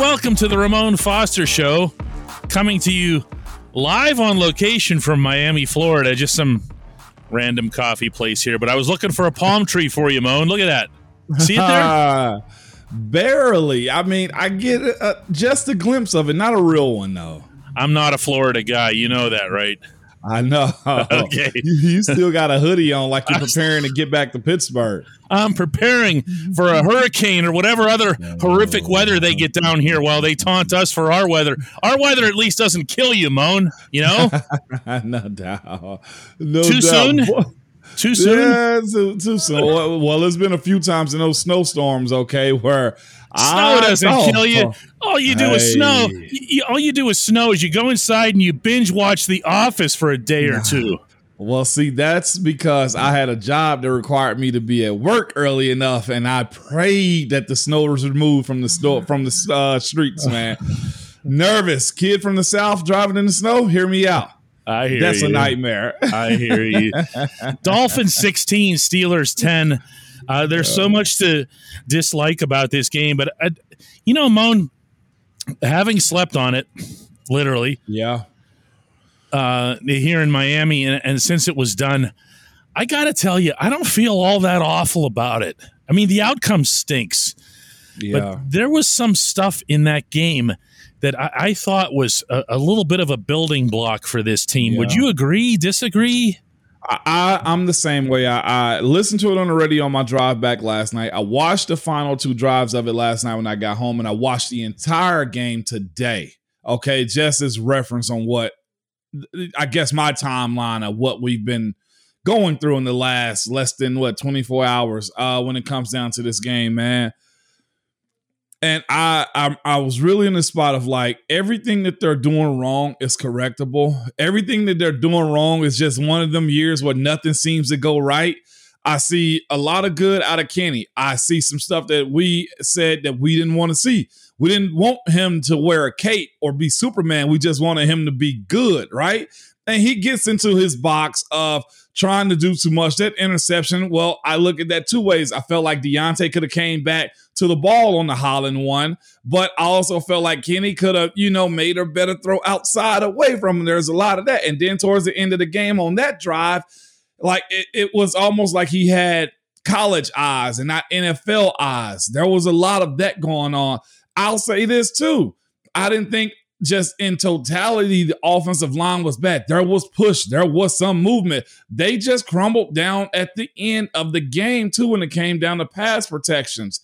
welcome to the Ramon Foster Show, coming to you live on location from Miami, Florida. Just some random coffee place here, but I was looking for a palm tree for you, Moan. Look at that. See it there? Barely. I mean, I get uh, just a glimpse of it, not a real one though. I'm not a Florida guy. You know that, right? I know. Okay. You still got a hoodie on like you're preparing to get back to Pittsburgh. I'm preparing for a hurricane or whatever other horrific oh, weather they get down here while they taunt us for our weather. Our weather at least doesn't kill you, Moan. You know? no doubt. No Too doubt. soon? Too soon? Yeah, too, too soon. Well, well, it's been a few times in those snowstorms, okay, where Snow I doesn't know- kill you. All you do is snow. Y- y- all you do is snow is you go inside and you binge watch The Office for a day or two. Well, see, that's because I had a job that required me to be at work early enough, and I prayed that the snow was removed from the snow from the uh, streets. Man, nervous kid from the south driving in the snow. Hear me out. I hear you. That's you. a nightmare. I hear you. Dolphins 16, Steelers 10. Uh, there's so much to dislike about this game, but uh, you know, Moan, having slept on it, literally, yeah, uh, here in Miami, and, and since it was done, I got to tell you, I don't feel all that awful about it. I mean, the outcome stinks, yeah. but there was some stuff in that game that I, I thought was a, a little bit of a building block for this team. Would you agree? Disagree? I, I'm the same way. I, I listened to it on the radio on my drive back last night. I watched the final two drives of it last night when I got home, and I watched the entire game today. Okay, just as reference on what I guess my timeline of what we've been going through in the last less than what 24 hours uh when it comes down to this game, man. And I, I I was really in the spot of like everything that they're doing wrong is correctable. Everything that they're doing wrong is just one of them years where nothing seems to go right. I see a lot of good out of Kenny. I see some stuff that we said that we didn't want to see. We didn't want him to wear a cape or be Superman. We just wanted him to be good, right? And he gets into his box of trying to do too much. That interception, well, I look at that two ways. I felt like Diontae could have came back to the ball on the Holland one, but I also felt like Kenny could have, you know, made a better throw outside away from him. There's a lot of that. And then towards the end of the game on that drive, like it, it was almost like he had college eyes and not NFL eyes. There was a lot of that going on. I'll say this too. I didn't think just in totality the offensive line was bad. There was push, there was some movement. They just crumbled down at the end of the game too when it came down to pass protections.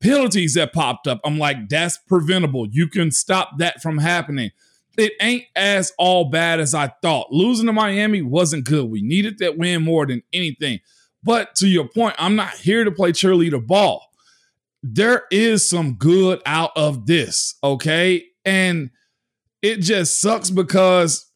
Penalties that popped up. I'm like, that's preventable. You can stop that from happening it ain't as all bad as I thought. Losing to Miami wasn't good. We needed that win more than anything. But to your point, I'm not here to play cheerleader ball. There is some good out of this, okay? And it just sucks because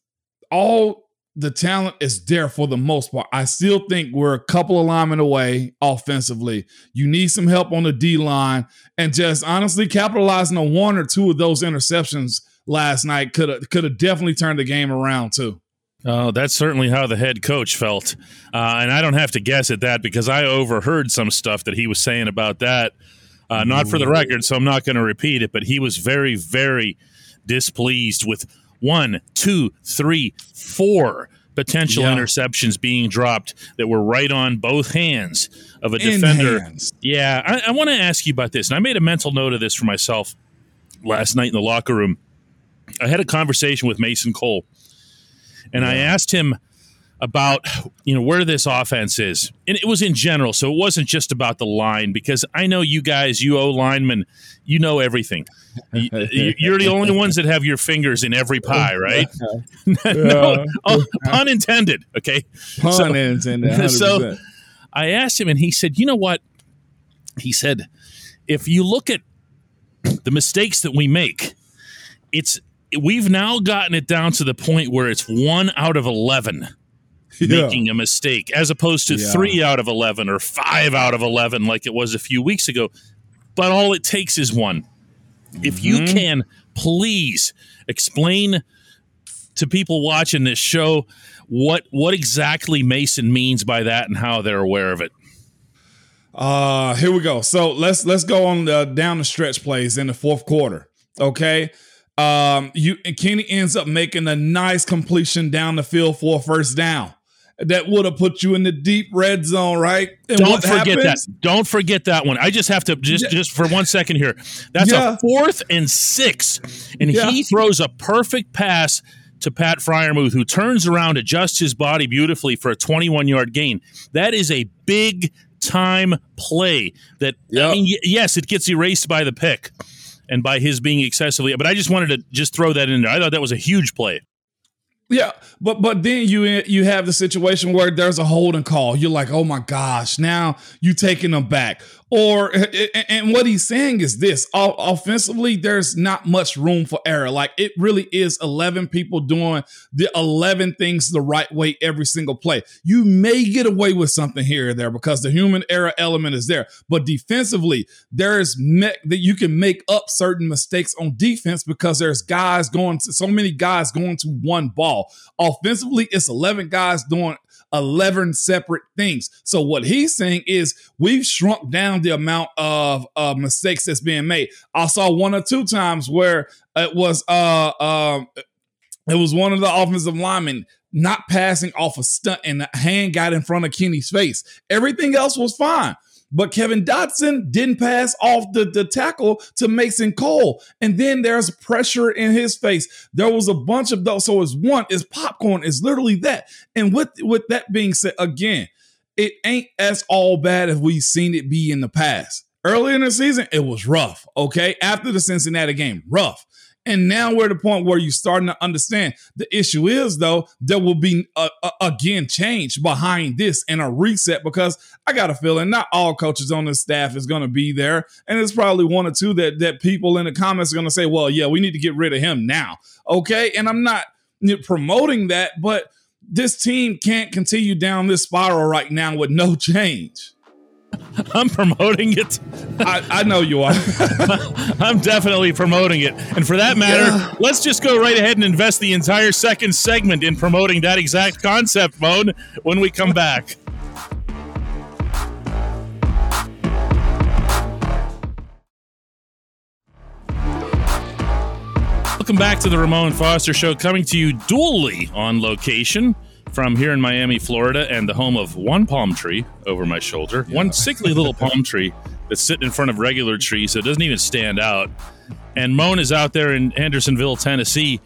all the talent is there for the most part. I still think we're a couple of linemen away offensively. You need some help on the D line, and just honestly capitalizing on one or two of those interceptions last night could have could have definitely turned the game around too. Oh, that's certainly how the head coach felt. Uh, and I don't have to guess at that because I overheard some stuff that he was saying about that. Uh, not for the record, so I'm not going to repeat it, but he was very, very displeased with one, two, three, four potential Yeah. interceptions being dropped that were right on both hands of a In defender. hands. Yeah, I, I want to ask you about this, and I made a mental note of this for myself last night in the locker room. I had a conversation with Mason Cole, and I asked him about you know where this offense is, and it was in general. So it wasn't just about the line because I know you guys, you O linemen, you know everything. You- You're the only ones that have your fingers in every pie, right? no, oh, pun intended. Okay, Pun So- intended. 100%. so- I asked him, and he said, "You know what?" He said, "If you look at the mistakes that we make, it's we've now gotten it down to the point where it's one out of eleven Yeah. making a mistake, as opposed to Yeah. three out of eleven or five out of eleven, like it was a few weeks ago. But all it takes is one. If you Mm-hmm. can, please explain to people watching this show what what exactly Mason means by that and how they're aware of it. Uh, here we go. So let's let's go on the, down the stretch plays in the fourth quarter. Okay. Um, you and Kenny ends up making a nice completion down the field for a first down. That would have put you in the deep red zone, right? And Don't forget happens? that. Don't forget that one. I just have to just yeah. just for one second here. That's yeah. a fourth and six, and yeah. he throws a perfect pass to Pat Freiermuth, who turns around, adjusts his body beautifully for a 21 yard gain. That is a big time play. That yep. I mean, yes, it gets erased by the pick and by his being excessively. But I just wanted to just throw that in there. I thought that was a huge play. Yeah, but but then you you have the situation where there's a holding call. You're like, oh my gosh, now you taking them back. Or and what he's saying is this: offensively, there's not much room for error. Like it really is 11 people doing the 11 things the right way every single play. You may get away with something here or there because the human error element is there, but defensively, there's me- that you can make up certain mistakes on defense because there's guys going to so many guys going to one ball. Offensively, it's 11 guys doing 11 separate things. So what he's saying is we've shrunk down the amount of uh, mistakes that's being made. I saw one or two times where it was uh um it was one of the offensive linemen not passing off a stunt and the hand got in front of Kenny's face. Everything else was fine. But Kevin Dotson didn't pass off the, the tackle to Mason Cole. And then there's pressure in his face. There was a bunch of those. So it's one, is popcorn, is literally that. And with, with that being said, again, it ain't as all bad as we've seen it be in the past. Early in the season, it was rough. Okay. After the Cincinnati game, rough. And now we're at the point where you're starting to understand the issue is, though, there will be a, a, again change behind this and a reset because I got a feeling not all coaches on the staff is going to be there. And it's probably one or two that, that people in the comments are going to say, well, yeah, we need to get rid of him now. Okay. And I'm not promoting that, but this team can't continue down this spiral right now with no change. I'm promoting it. I, I, know you are. I'm definitely promoting it. And for that matter, yeah. let's just go right ahead and invest the entire second segment in promoting that exact concept, Moan, when we come back. Welcome back to the Ramon Foster Show, coming to you dually on location from here in Miami, Florida, and the home of one palm tree over my shoulder, yeah. one sickly little palm tree that's sitting in front of regular trees, so it doesn't even stand out. And Moan is out there in Andersonville, Tennessee,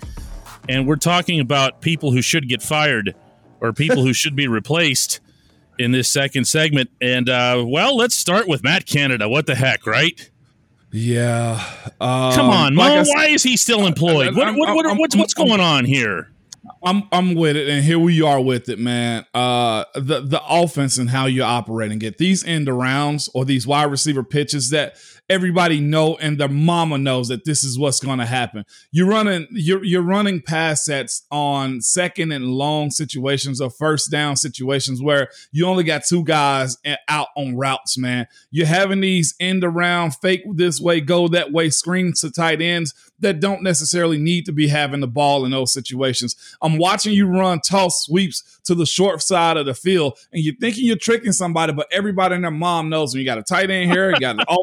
and we're talking about people who should get fired or people who should be replaced in this second segment. And uh, well, let's start with Matt Canada. What the heck, right? Yeah. Um, Come on, like Mo. Why is he still employed? what, what, what, what's, what's going on here? I'm I'm with it, and here we are with it, man. Uh, the the offense and how you're operating it. These end arounds or these wide receiver pitches that everybody know and their mama knows that this is what's going to happen. You're running you're you're running pass sets on second and long situations or first down situations where you only got two guys out on routes, man. You're having these end around fake this way, go that way screens to tight ends that don't necessarily need to be having the ball in those situations. I'm watching you run toss sweeps to the short side of the field and you're thinking you're tricking somebody, but everybody and their mom knows when you got a tight end here, you got an all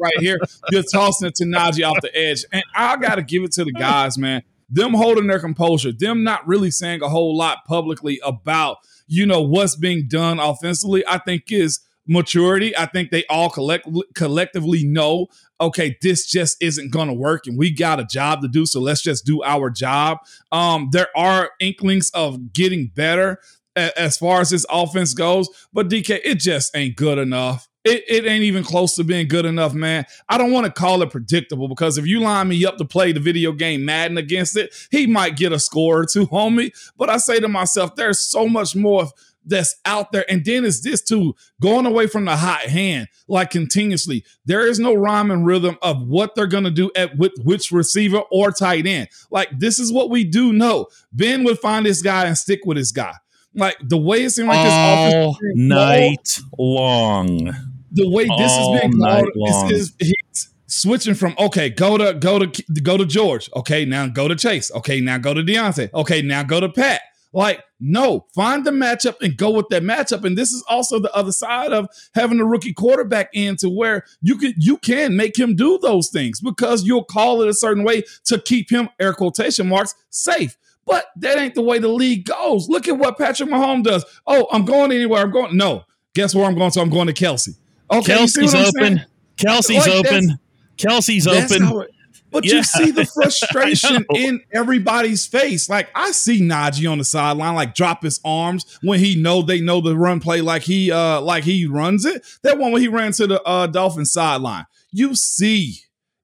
right here. You're tossing it to Najee off the edge. And I got to give it to the guys, man. Them holding their composure, them not really saying a whole lot publicly about, you know, what's being done offensively, I think is maturity. I think they all collect collectively know, okay, this just isn't going to work, and we got a job to do. So let's just do our job. Um, there are inklings of getting better as far as this offense goes, but DK, it just ain't good enough. It, it ain't even close to being good enough, man. I don't want to call it predictable because if you line me up to play the video game Madden against it, he might get a score or two homie. But I say to myself, there's so much more that's out there. And then it's this too, going away from the hot hand, like continuously. There is no rhyme and rhythm of what they're gonna do at with which receiver or tight end. Like this is what we do know. Ben would find this guy and stick with this guy. Like the way it seemed like this all night long the way this has been called is, is he's switching from okay, go to go to go to George. Okay, now go to Chase. Okay, now go to Diontae. Okay, now go to Pat. Like, no, find the matchup and go with that matchup. And this is also the other side of having a rookie quarterback in to where you can you can make him do those things because you'll call it a certain way to keep him air quotation marks safe. But that ain't the way the league goes. Look at what Patrick Mahomes does. Oh, I'm going anywhere. I'm going. No, guess where I'm going? So I'm going to Kelce. Okay, Kelce's open. Kelce's, like open. Kelce's open. It, but yeah. you see the frustration in everybody's face. Like I see Najee on the sideline, like drop his arms when he know they know the run play, like he uh like he runs it. That one when he ran to the uh Dolphin sideline, you see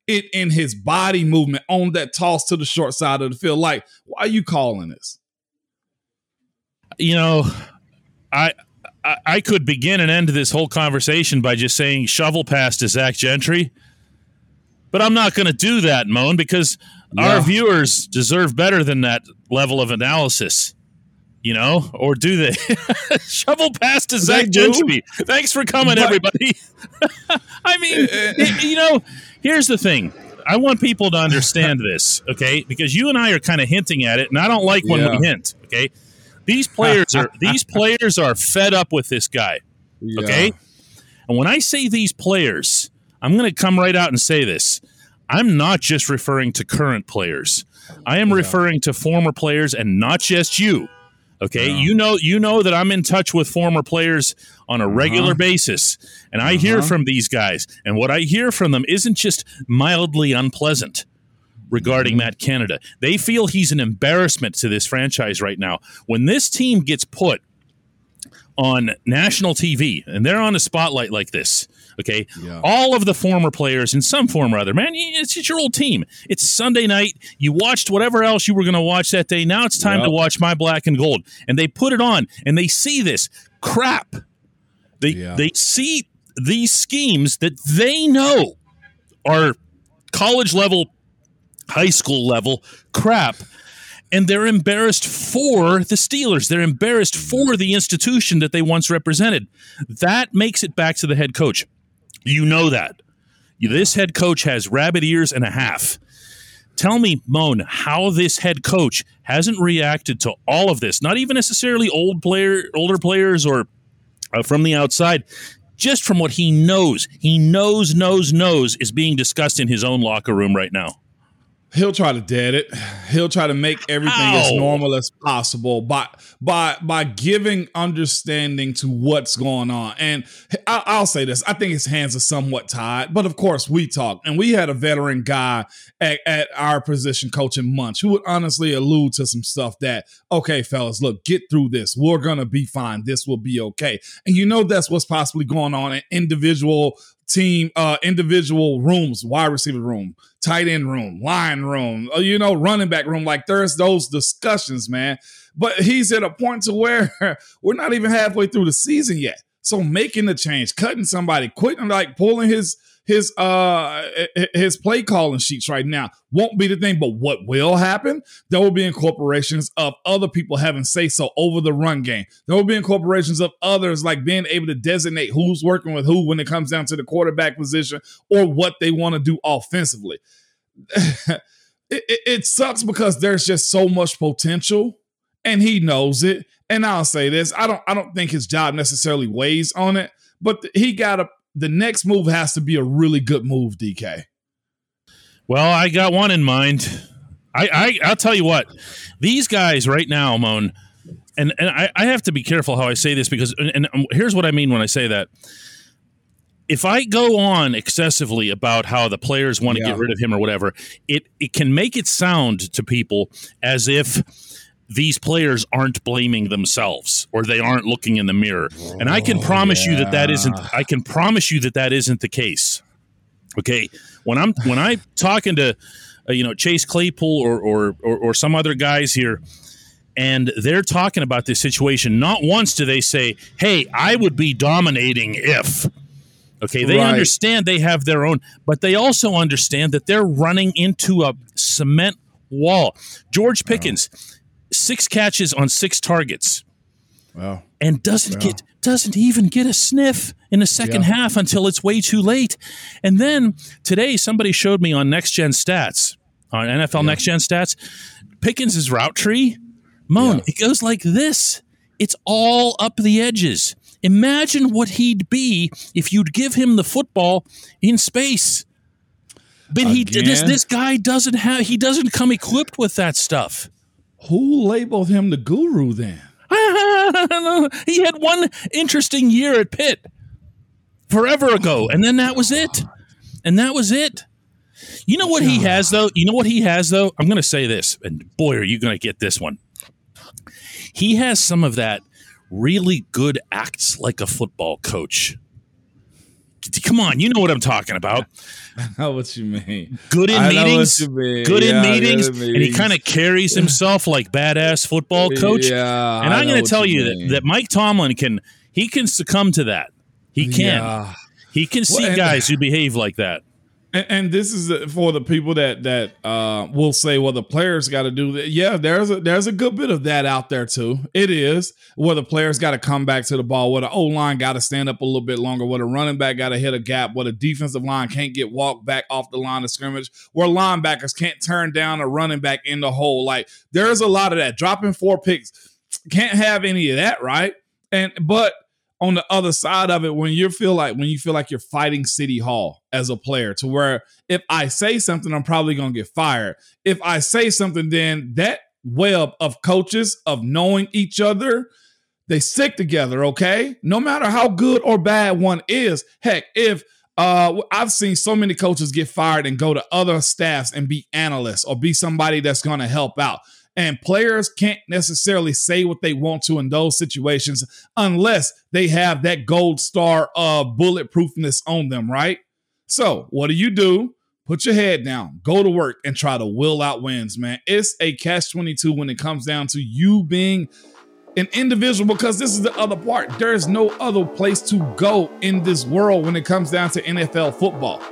it in his body movement on that toss to the short side of the field. Like, why are you calling this? You know, I I, could begin and end this whole conversation by just saying shovel pass to Zach Gentry, but I'm not going to do that, Moan, because yeah. our viewers deserve better than that level of analysis. You know, or do they? shovel pass to Zach Gentry. Thanks for coming, but, everybody. I mean, uh, uh, you know, here's the thing. I want people to understand this, okay? Because you and I are kind of hinting at it, and I don't like when yeah. we hint, okay? These players are these players are fed up with this guy. Yeah. Okay? And when I say these players, I'm going to come right out and say this. I'm not just referring to current players. I am yeah. referring to former players and not just you. Okay, no. you know you know that I'm in touch with former players on a regular uh-huh. basis, and I uh-huh. hear from these guys, and what I hear from them isn't just mildly unpleasant regarding mm-hmm. Matt Canada. They feel he's an embarrassment to this franchise right now. When this team gets put on national TV and they're on a spotlight like this, okay, yeah. all of the former players in some form or other, man, it's just your old team. It's Sunday night. You watched whatever else you were going to watch that day. Now it's time yep. to watch My Black and Gold. And they put it on and they see this crap. They, yeah. they see these schemes that they know are college level high school level crap. And they're embarrassed for the Steelers. They're embarrassed for the institution that they once represented. That makes it back to the head coach. You know that. This head coach has rabbit ears and a half. Tell me, Moan, how this head coach hasn't reacted to all of this. Not even necessarily old player, older players or uh, from the outside, just from what he knows. He knows, knows, knows is being discussed in his own locker room right now he'll try to dead it. He'll try to make everything Ow. as normal as possible by by by giving understanding to what's going on. And I, will say this: I think his hands are somewhat tied. But of course, we talk, and we had a veteran guy at, at our position coaching Munch who would honestly allude to some stuff that, okay, fellas, look, get through this. We're gonna be fine. This will be okay. And you know that's what's possibly going on in individual team uh individual rooms wide receiver room tight end room line room uh, you know running back room. Like there's those discussions man. But he's at a point to where we're not even halfway through the season yet. So making the change cutting somebody quitting like pulling his his uh his play calling sheets right now won't be the thing. But what will happen? There will be incorporations of other people having say so over the run game. There will be incorporations of others like being able to designate who's working with who when it comes down to the quarterback position or what they want to do offensively. it, it, it sucks because there's just so much potential and he knows it. And I'll say this: I don't, I don't think his job necessarily weighs on it, but he got a the next move has to be a really good move, DK. Well, I got one in mind. I, I I'll tell you what, these guys right now, Moan, and and I, I have to be careful how I say this because and, and um, here's what I mean when I say that. If I go on excessively about how the players want to yeah. get rid of him or whatever, it it can make it sound to people as if these players aren't blaming themselves or they aren't looking in the mirror. And I can oh, promise yeah. you that that isn't I can promise you that that isn't the case. Okay, when I'm when I'm talking to uh, you know Chase Claypool or, or or or some other guys here and they're talking about this situation, not once do they say, "Hey, I would be dominating if." Okay, they right. understand they have their own, but they also understand that they're running into a cement wall. George Pickens, six catches on six targets. Wow. And doesn't wow. get doesn't even get a sniff in the second yeah. half until it's way too late. And then today somebody showed me on next gen stats, on NFL yeah. next gen stats, Pickens' route tree Moan, yeah. it goes like this. It's all up the edges. Imagine what he'd be if you'd give him the football in space. But he this this guy doesn't have he doesn't come equipped with that stuff. Who labeled him the guru then? he had one interesting year at Pitt forever ago, and then that was it. And that was it. You know what he has though? You know what he has though? I'm going to say this, and boy, are you going to get this one. He has some of that really good acts like a football coach. Come on, you know what I'm talking about. I know what you mean. Good in I meetings. Good, yeah, in meetings, good in meetings. And he kind of carries himself like badass football coach. Yeah. And I'm going to tell you, you that, that Mike Tomlin can he can succumb to that. He can. Yeah. He can see well, guys who behave like that. And, this is for the people that that uh, will say, "Well, the players got to do that." Yeah, there's a there's a good bit of that out there too. It is where the players got to come back to the ball, where the O line got to stand up a little bit longer, where the running back got to hit a gap, where the defensive line can't get walked back off the line of scrimmage, where linebackers can't turn down a running back in the hole. Like there's a lot of that. Dropping four picks can't have any of that, right? And but on the other side of it when you feel like when you feel like you're fighting city hall as a player to where if i say something i'm probably going to get fired if i say something then that web of coaches of knowing each other they stick together okay no matter how good or bad one is heck if uh, I've seen so many coaches get fired and go to other staffs and be analysts or be somebody that's going to help out. And players can't necessarily say what they want to in those situations unless they have that gold star of bulletproofness on them, right? So, what do you do? Put your head down, go to work, and try to will out wins, man. It's a catch 22 when it comes down to you being an individual because this is the other part. There is no other place to go in this world when it comes down to NFL football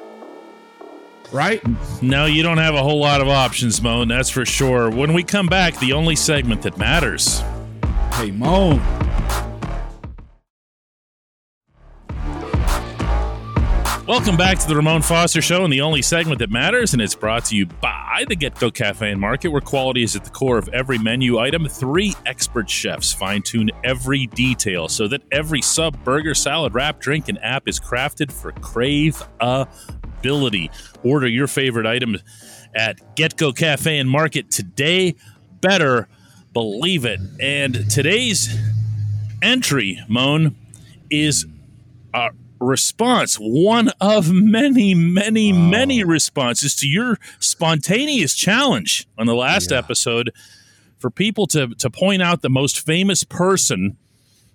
right? No, you don't have a whole lot of options, Moan, that's for sure. When we come back, the only segment that matters. Hey, Moan. Welcome back to the Ramon Foster Show and the only segment that matters, and it's brought to you by the Get Go Cafe and Market, where quality is at the core of every menu item. Three expert chefs fine tune every detail so that every sub, burger, salad, wrap, drink, and app is crafted for crave ability. Order your favorite item at Get Go Cafe and Market today. Better believe it. And today's entry, Moan, is a response, one of many, many, wow. many responses to your spontaneous challenge on the last yeah. episode for people to, to point out the most famous person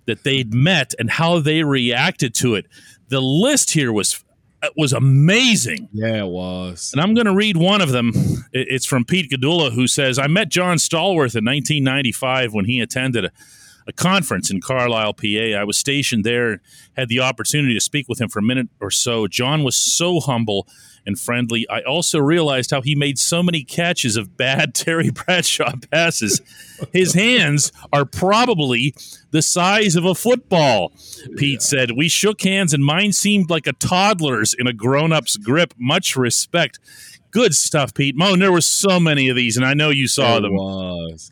that they'd met and how they reacted to it. The list here was it was amazing. Yeah, it was. And I'm going to read one of them. It's from Pete Gadula, who says, I met John Stallworth in 1995 when he attended a, a conference in Carlisle, PA. I was stationed there, had the opportunity to speak with him for a minute or so. John was so humble and friendly. I also realized how he made so many catches of bad Terry Bradshaw passes. His hands are probably the size of a football, Pete yeah. said. We shook hands and mine seemed like a toddler's in a grown up's grip. Much respect. Good stuff, Pete. Mo, there were so many of these, and I know you saw it them. Was.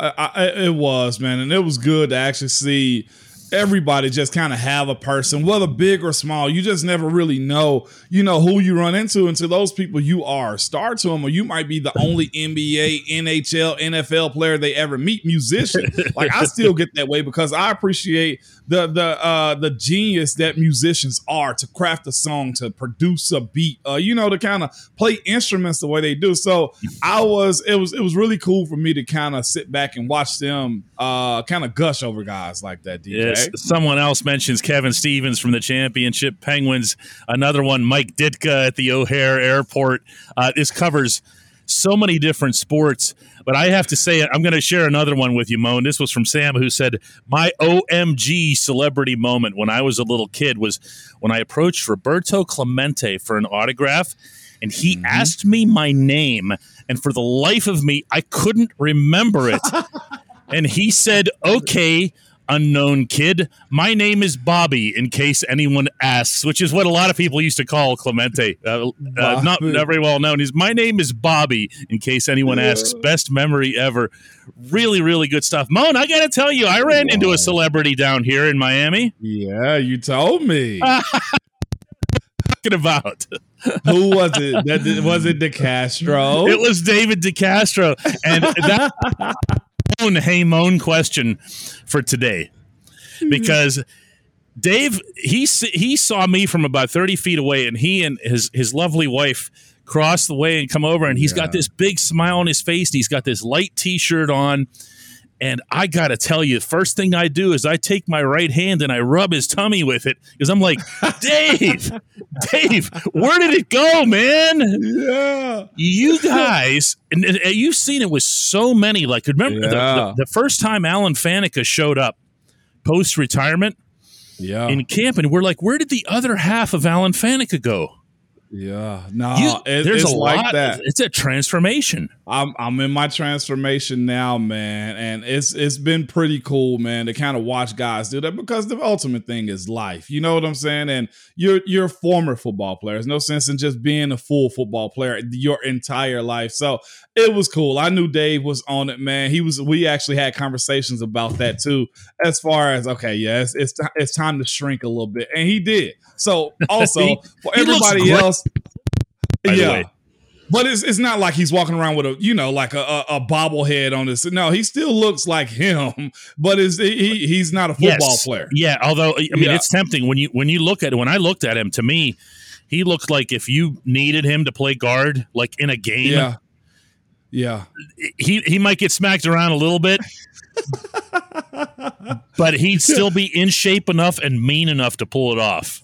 I, I, it was, man. And it was good to actually see everybody just kind of have a person, whether big or small. You just never really know, you know, who you run into. And to those people, you are a star to them, or you might be the only NBA, NHL, NFL player they ever meet. Musician, like I still get that way because I appreciate the the uh the genius that musicians are to craft a song, to produce a beat, uh, you know, to kind of play instruments the way they do. So I was, it was, it was really cool for me to kind of sit back and watch them, uh, kind of gush over guys like that. DJ. Yes, someone else mentions Kevin Stevens from the championship Penguins. Another one, Mike Ditka at the O'Hare Airport. Uh, this covers so many different sports. But I have to say, I'm going to share another one with you, Moan. This was from Sam, who said, My OMG celebrity moment when I was a little kid was when I approached Roberto Clemente for an autograph, and he mm-hmm. asked me my name. And for the life of me, I couldn't remember it. and he said, Okay, unknown kid. My name is Bobby, in case anyone asks, which is what a lot of people used to call Clemente. Uh, uh, not, very well known. He's my name is Bobby, in case anyone yeah. asks. Best memory ever. Really, really good stuff. Moan, I got to tell you, I ran wow. into a celebrity down here in Miami. Yeah, you told me. talking about? Who was it? That was it DeCastro? It was David DeCastro, and that own hey moan question for today. Hmm. Because Dave he he saw me from about thirty feet away, and he and his his lovely wife crossed the way and come over, and he's yeah. got this big smile on his face, and he's got this light T-shirt on and I got to tell you, first thing I do is I take my right hand and I rub his tummy with it because I'm like, Dave, Dave, where did it go, man? Yeah. You guys, and, and you've seen it with so many. Like, remember yeah. the, the, the, first time Alan Faneca showed up post retirement yeah. in camp, and we're like, where did the other half of Alan Faneca go? Yeah, no, you, it, there's a like lot. that. It's a transformation. I'm I'm in my transformation now, man, and it's it's been pretty cool, man, to kind of watch guys do that because the ultimate thing is life. You know what I'm saying? And you're you're a former football player. There's no sense in just being a full football player your entire life. So it was cool. I knew Dave was on it, man. He was. We actually had conversations about that too, as far as okay, yes, yeah, it's it's, it's time to shrink a little bit, and he did. So also he, for everybody else, yeah. But it's, it's not like he's walking around with a you know like a, a, a bobblehead on this. No, he still looks like him, but is he he's not a football yes. player. Yeah, although I mean yeah. it's tempting when you when you look at it. When I looked at him, to me, he looked like if you needed him to play guard, like in a game. Yeah, yeah. He he might get smacked around a little bit, but he'd still be in shape enough and mean enough to pull it off.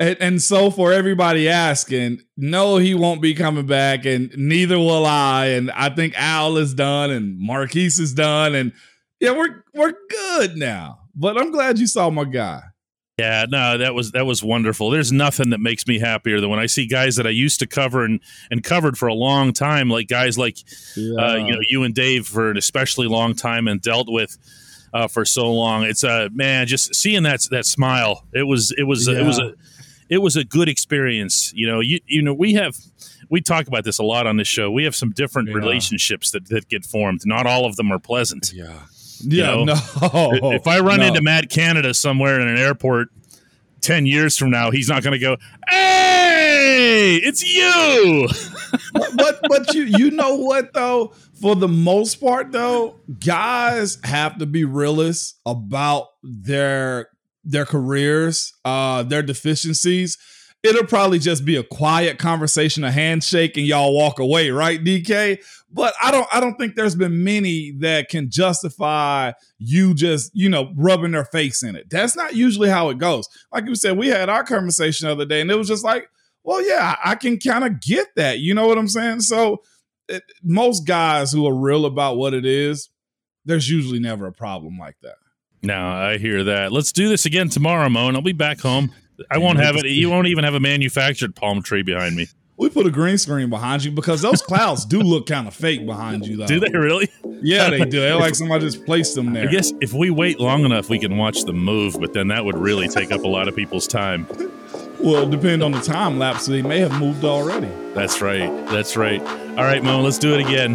And, and, so for everybody asking, no, he won't be coming back, and neither will I. And I think Al is done, and Maurkice is done, and yeah, we're we're good now. But I'm glad you saw my guy. Yeah, no, that was that was wonderful. There's nothing that makes me happier than when I see guys that I used to cover and and covered for a long time, like guys like yeah. uh, you know you and Dave for an especially long time and dealt with uh, for so long. It's a uh, man, just seeing that that smile. It was it was yeah. it was a it was a good experience. You know, you you know we have we talk about this a lot on this show. We have some different yeah. relationships that that get formed. Not all of them are pleasant. Yeah. Yeah, you know, no. If I run no. into Matt Canada somewhere in an airport 10 years from now, he's not going to go, "Hey, it's you." but, but but you you know what though? For the most part though, guys have to be realists about their their careers, uh, their deficiencies, it'll probably just be a quiet conversation, a handshake, and y'all walk away, right, DK? But I don't I don't think there's been many that can justify you just, you know, rubbing their face in it. That's not usually how it goes. Like you said, we had our conversation the other day, and it was just like, well, yeah, I can kind of get that. You know what I'm saying? So it, most guys who are real about what it is, there's usually never a problem like that. No, I hear that. Let's do this again tomorrow, Mo, and I'll be back home. I won't have it. You won't even have a manufactured palm tree behind me. We put a green screen behind you because those clouds do look kind of fake behind you, though. Do they really? Yeah, they do. They're like somebody just placed them there. I guess if we wait long enough, we can watch them move, but then that would really take up a lot of people's time. Well, depending on the time lapse, they may have moved already. That's right. That's right. All right, Mo, let's do it again.